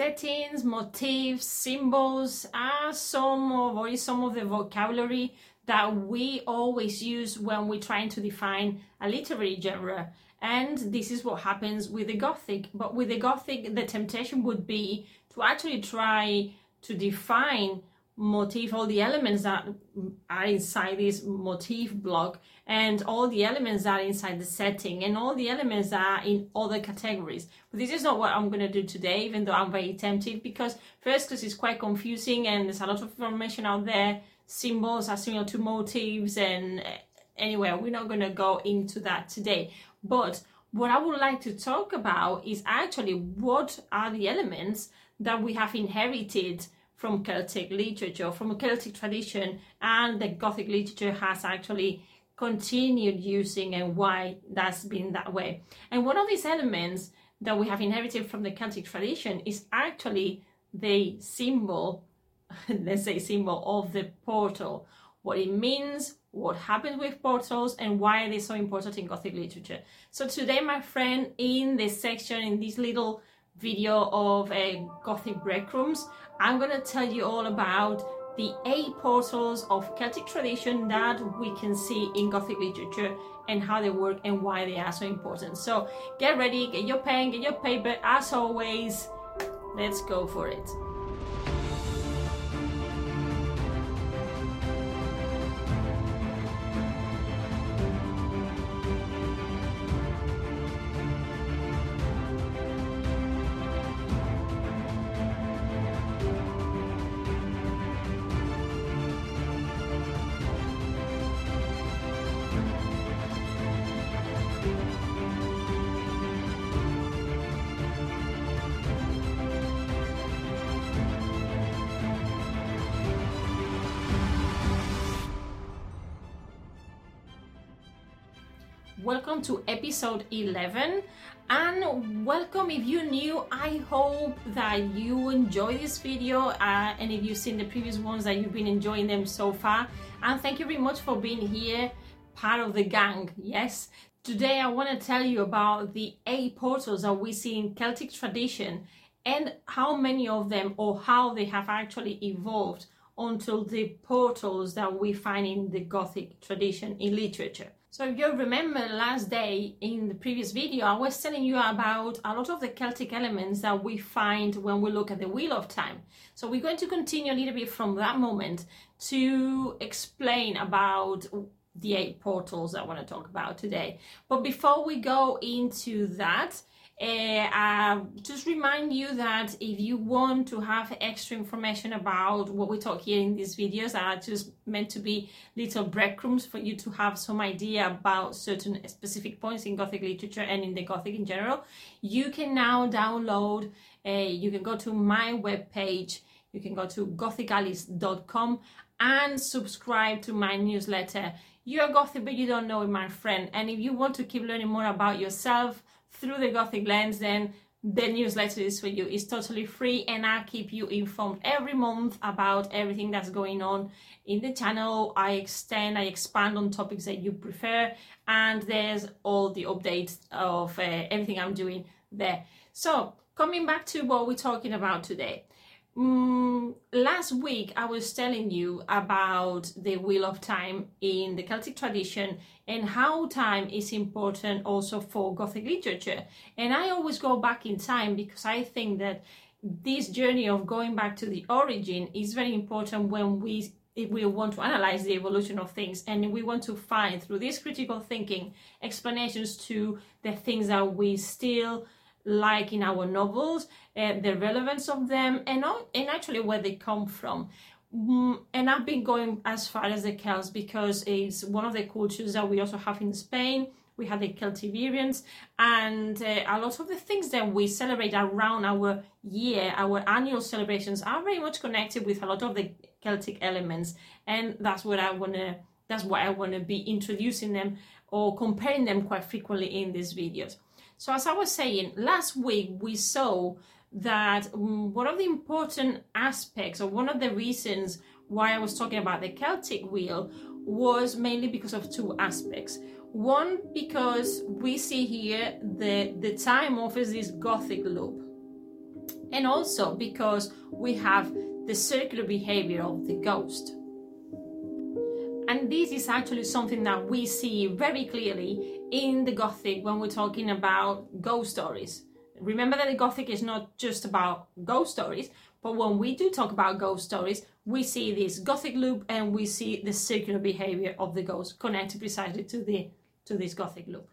Settings, motifs, symbols are some of or some of the vocabulary that we always use when we're trying to define a literary genre. And this is what happens with the Gothic. But with the Gothic, the temptation would be to actually try to define motif, all the elements that are inside this motif block, and all the elements that are inside the setting, and all the elements that are in other categories. But this is not what I'm going to do today, even though I'm very tempted, because first, because it's quite confusing and there's a lot of information out there. Symbols are similar to motifs, and eh, anyway, we're not going to go into that today. But what I would like to talk about is actually what are the elements that we have inherited from Celtic literature, from a Celtic tradition, and the Gothic literature has actually continued using and why that's been that way. And one of these elements that we have inherited from the Celtic tradition is actually the symbol, let's say symbol of the portal, what it means, what happens with portals, and why are they're so important in Gothic literature. So today, my friend, in this section, in this little video of uh, Gothic breadcrumbs, I'm going to tell you all about the eight portals of Celtic tradition that we can see in Gothic literature and how they work and why they are so important. So get ready, get your pen, get your paper. As always, let's go for it. Welcome to episode 11 and welcome if you're new i hope that you enjoy this video uh, and if you've seen the previous ones that you've been enjoying them so far. And thank you very much for being here part of the gang yes? Today i want to tell you about the eight portals that we see in celtic tradition and how many of them or how they have actually evolved until the portals that we find in the gothic tradition in literature so you remember last day in the previous video, I was telling you about a lot of the Celtic elements that we find when we look at the Wheel of Time. So we're going to continue a little bit from that moment to explain about the eight portals I want to talk about today. But before we go into that, uh, just remind you that if you want to have extra information about what we talk here in these videos are just meant to be little breadcrumbs for you to have some idea about certain specific points in Gothic literature and in the Gothic in general, you can now download, uh, you can go to my webpage, you can go to gothicalice.com and subscribe to my newsletter. You're Gothic, but you don't know it, my friend. And if you want to keep learning more about yourself, through the Gothic lens, then the newsletter is for you. It's totally free and I keep you informed every month about everything that's going on in the channel. I extend, I expand on topics that you prefer, and there's all the updates of uh, everything I'm doing there. So, coming back to what we're talking about today. Mm, last week, I was telling you about the Wheel of Time in the Celtic tradition and how time is important also for Gothic literature. And I always go back in time because I think that this journey of going back to the origin is very important when we we want to analyze the evolution of things and we want to find through this critical thinking explanations to the things that we still like in our novels, uh, the relevance of them, and, all, and actually where they come from. Mm, and I've been going as far as the Celts because it's one of the cultures that we also have in Spain. We have the Celtiberians, and uh, a lot of the things that we celebrate around our year, our annual celebrations, are very much connected with a lot of the Celtic elements, and that's what I wanna. That's why I want to be introducing them or comparing them quite frequently in these videos. So as I was saying, last week we saw that um, one of the important aspects or one of the reasons why I was talking about the Celtic wheel was mainly because of two aspects. One, because we see here the, the time offers this Gothic loop. and also because we have the circular behavior of the ghost. And this is actually something that we see very clearly in the Gothic when we're talking about ghost stories. Remember that the Gothic is not just about ghost stories, but when we do talk about ghost stories, we see this Gothic loop and we see the circular behavior of the ghost connected precisely to the to this Gothic loop.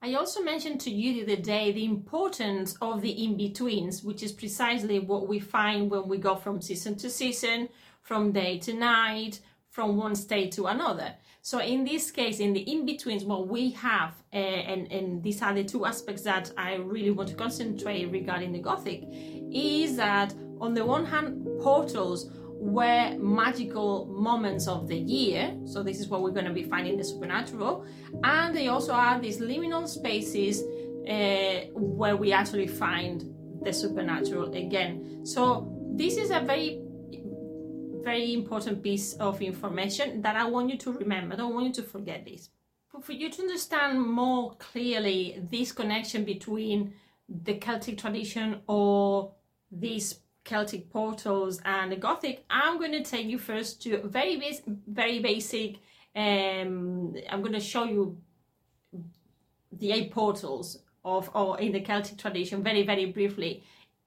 I also mentioned to you the other day the importance of the in-betweens, which is precisely what we find when we go from season to season, from day to night, from one state to another. So in this case, in the in-betweens, what we have, uh, and, and these are the two aspects that I really want to concentrate regarding the Gothic, is that on the one hand, portals were magical moments of the year. So this is what we're going to be finding the supernatural, and they also are these liminal spaces uh, where we actually find the supernatural again. So this is a very very important piece of information that I want you to remember. I don't want you to forget this. For you to understand more clearly this connection between the Celtic tradition or these Celtic portals and the Gothic, I'm going to take you first to very bas- very basic. Um, I'm going to show you the eight portals of or in the Celtic tradition very very briefly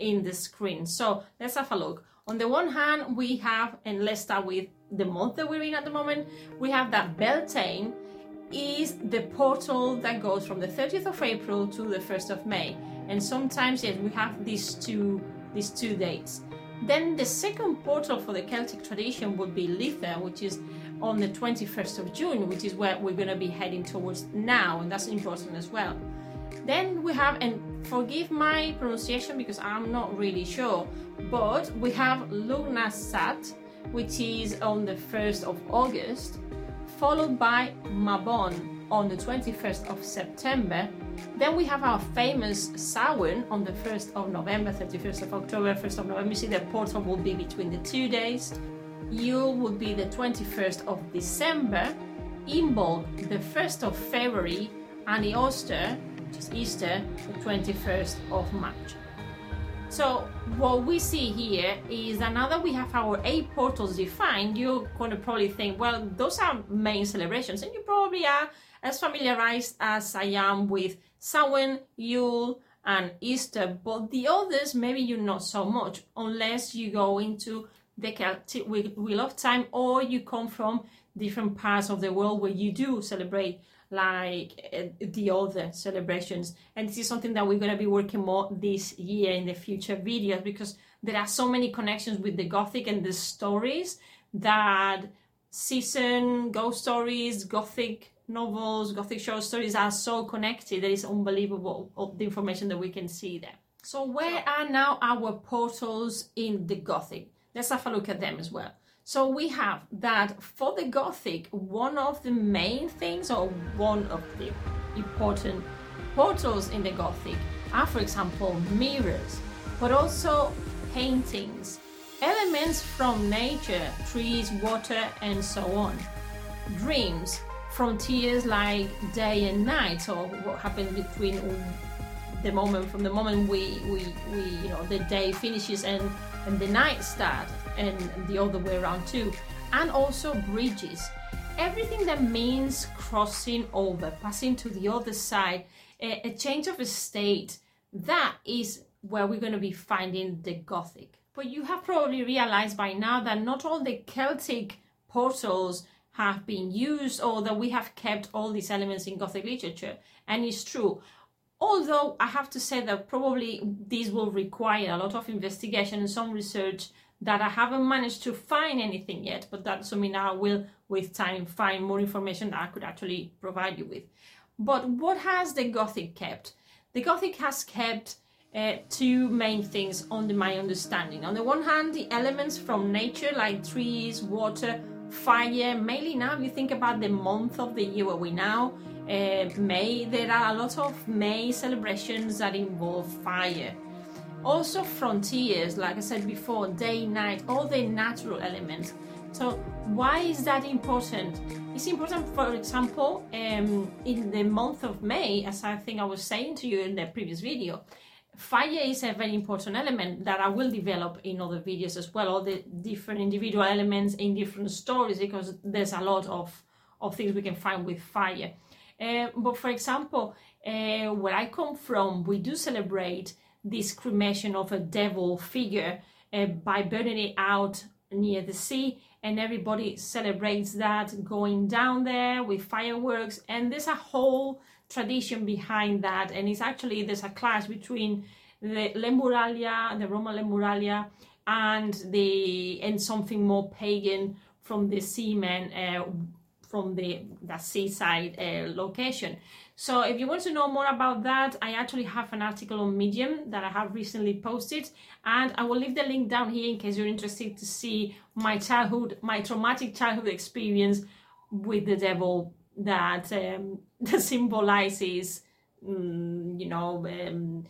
in the screen. So let's have a look. On the one hand, we have, and let's start with the month that we're in at the moment. We have that Beltane is the portal that goes from the 30th of April to the 1st of May. And sometimes yes, we have these two these two dates. Then the second portal for the Celtic tradition would be Litha, which is on the 21st of June, which is where we're going to be heading towards now, and that's important as well. Then we have, and forgive my pronunciation because I'm not really sure, but we have Lughnasadh, which is on the 1st of August, followed by Mabon on the 21st of September, then we have our famous Samhain on the 1st of November, 31st of October, 1st of November. You see the portal will be between the two days. Yule would be the 21st of December. Imbolc, the 1st of February. And the Easter, which is Easter, the 21st of March. So what we see here is that now that we have our eight portals defined, you're going to probably think, well, those are main celebrations, and you probably are as familiarized as I am with Samhain, Yule, and Easter, but the others maybe you're not so much unless you go into the Celtic Wheel of Time or you come from different parts of the world where you do celebrate like uh, the other celebrations. And this is something that we're going to be working more this year in the future videos because there are so many connections with the Gothic and the stories that season, ghost stories, Gothic novels, Gothic short stories are so connected that it's unbelievable the information that we can see there. So where are now our portals in the Gothic? Let's have a look at them as well. So we have that for the Gothic, one of the main things or one of the important portals in the Gothic are, for example, mirrors, but also paintings, elements from nature, trees, water, and so on. Dreams, frontiers like day and night or what happens between the moment from the moment we, we, we you know the day finishes and, and the night starts and the other way around too and also bridges everything that means crossing over passing to the other side a, a change of a state that is where we're going to be finding the gothic but you have probably realized by now that not all the celtic portals have been used or that we have kept all these elements in Gothic literature. And it's true. Although I have to say that probably this will require a lot of investigation and some research that I haven't managed to find anything yet, but that's something I will, with time, find more information that I could actually provide you with. But what has the Gothic kept? The Gothic has kept uh, two main things under my understanding. On the one hand, the elements from nature like trees, water, fire mainly now you think about the month of the year where we now uh, may there are a lot of may celebrations that involve fire also frontiers like i said before day night all the natural elements so why is that important it's important for example um, in the month of may as i think i was saying to you in the previous video fire is a very important element that I will develop in other videos as well, all the different individual elements in different stories, because there's a lot of, of things we can find with fire. Uh, but for example, uh, where I come from, we do celebrate this cremation of a devil figure uh, by burning it out near the sea and everybody celebrates that going down there with fireworks and there's a whole tradition behind that and it's actually there's a clash between the Lemuralia, the Roman Lemuralia and the and something more pagan from the seamen uh, from the, the seaside uh, location. So if you want to know more about that, I actually have an article on Medium that I have recently posted and I will leave the link down here in case you're interested to see my childhood, my traumatic childhood experience with the devil that, um, that symbolizes, um, you know, um,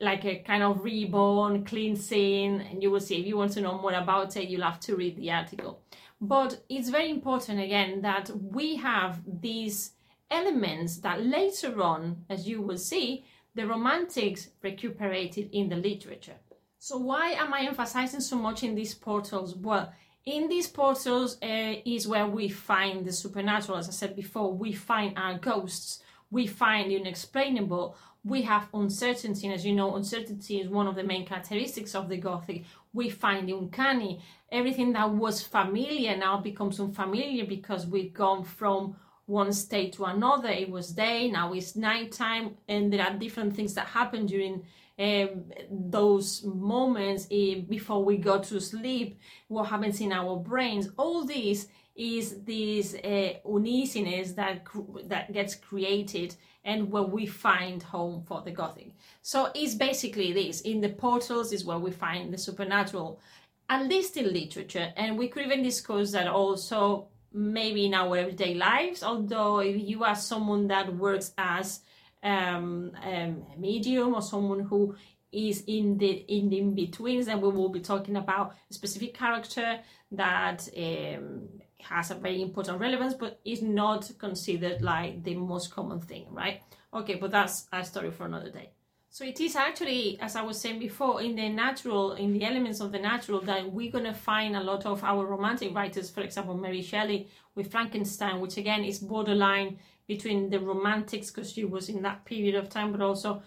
like a kind of reborn, cleansing, and you will see if you want to know more about it, you'll have to read the article. But it's very important again that we have these elements that later on, as you will see, the Romantics recuperated in the literature. So why am I emphasizing so much in these portals? Well, in these portals uh, is where we find the supernatural. As I said before, we find our ghosts, we find the unexplainable, we have uncertainty. And As you know, uncertainty is one of the main characteristics of the Gothic. We find the uncanny. Everything that was familiar now becomes unfamiliar because we've gone from one state to another. It was day, now it's nighttime, and there are different things that happen during um, those moments uh, before we go to sleep, what happens in our brains. All this is this uh, uneasiness that that gets created and where we find home for the Gothic. So it's basically this. In the portals is where we find the supernatural, at least in literature. And we could even discuss that also maybe in our everyday lives, although if you are someone that works as um, um, a medium or someone who is in the in the in-betweens and we will be talking about a specific character that um, has a very important relevance but is not considered like the most common thing right? Okay but that's a story for another day so it is actually as i was saying before in the natural in the elements of the natural that we're going to find a lot of our romantic writers for example mary shelley with frankenstein which again is borderline between the romantics because she was in that period of time but also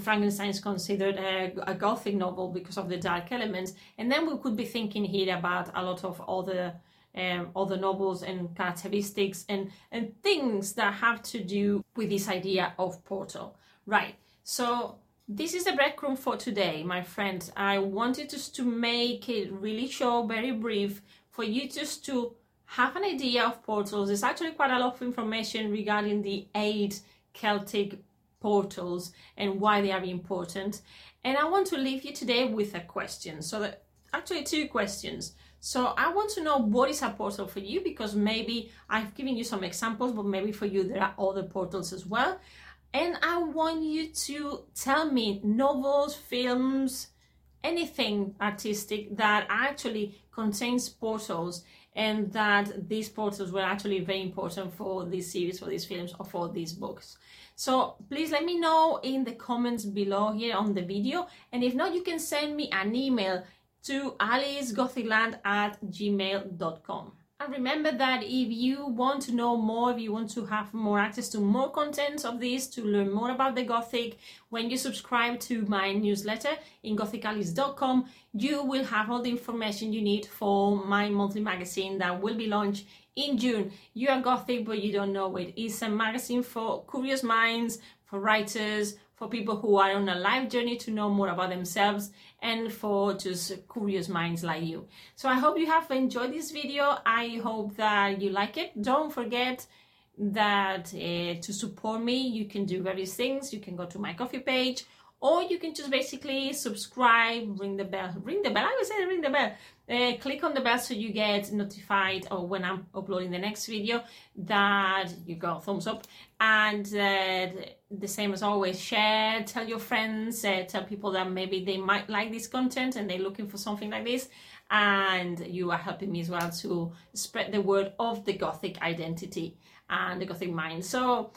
Frankenstein is considered a, a, gothic novel because of the dark elements, and then we could be thinking here about a lot of other um, other novels and characteristics and, and things that have to do with this idea of portal. Right, so this is the breadcrumb for today, my friends. I wanted just to make it really short, very brief, for you just to have an idea of portals. There's actually quite a lot of information regarding the eight Celtic portals and why they are important. And I want to leave you today with a question. So that actually two questions. So I want to know what is a portal for you because maybe I've given you some examples, but maybe for you there are other portals as well. And I want you to tell me novels, films, anything artistic that actually contains portals and that these portals were actually very important for this series, for these films, or for these books. So please let me know in the comments below here on the video. And if not, you can send me an email to alicegothicland at gmail.com. And remember that if you want to know more, if you want to have more access to more content of this, to learn more about the Gothic, when you subscribe to my newsletter in gothicalice.com, you will have all the information you need for my monthly magazine that will be launched in June. You are Gothic, but you don't know it. It's a magazine for curious minds, for writers, for people who are on a life journey to know more about themselves and for just curious minds like you. So I hope you have enjoyed this video. I hope that you like it. Don't forget that uh, to support me, you can do various things. You can go to my Ko-fi page or you can just basically subscribe, ring the bell, ring the bell, I would say ring the bell, uh, click on the bell so you get notified or when I'm uploading the next video. That you got thumbs up. And uh, the same as always share tell your friends uh, tell people that maybe they might like this content and they're looking for something like this. And you are helping me as well to spread the word of the gothic identity and the gothic mind. So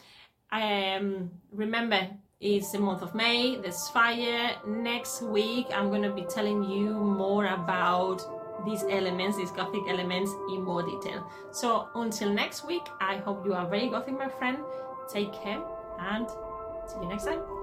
um, remember it's the month of May, there's fire. Next week, I'm going to be telling you more about these elements, these Gothic elements in more detail. So until next week, I hope you are very Gothic, my friend. Take care and see you next time.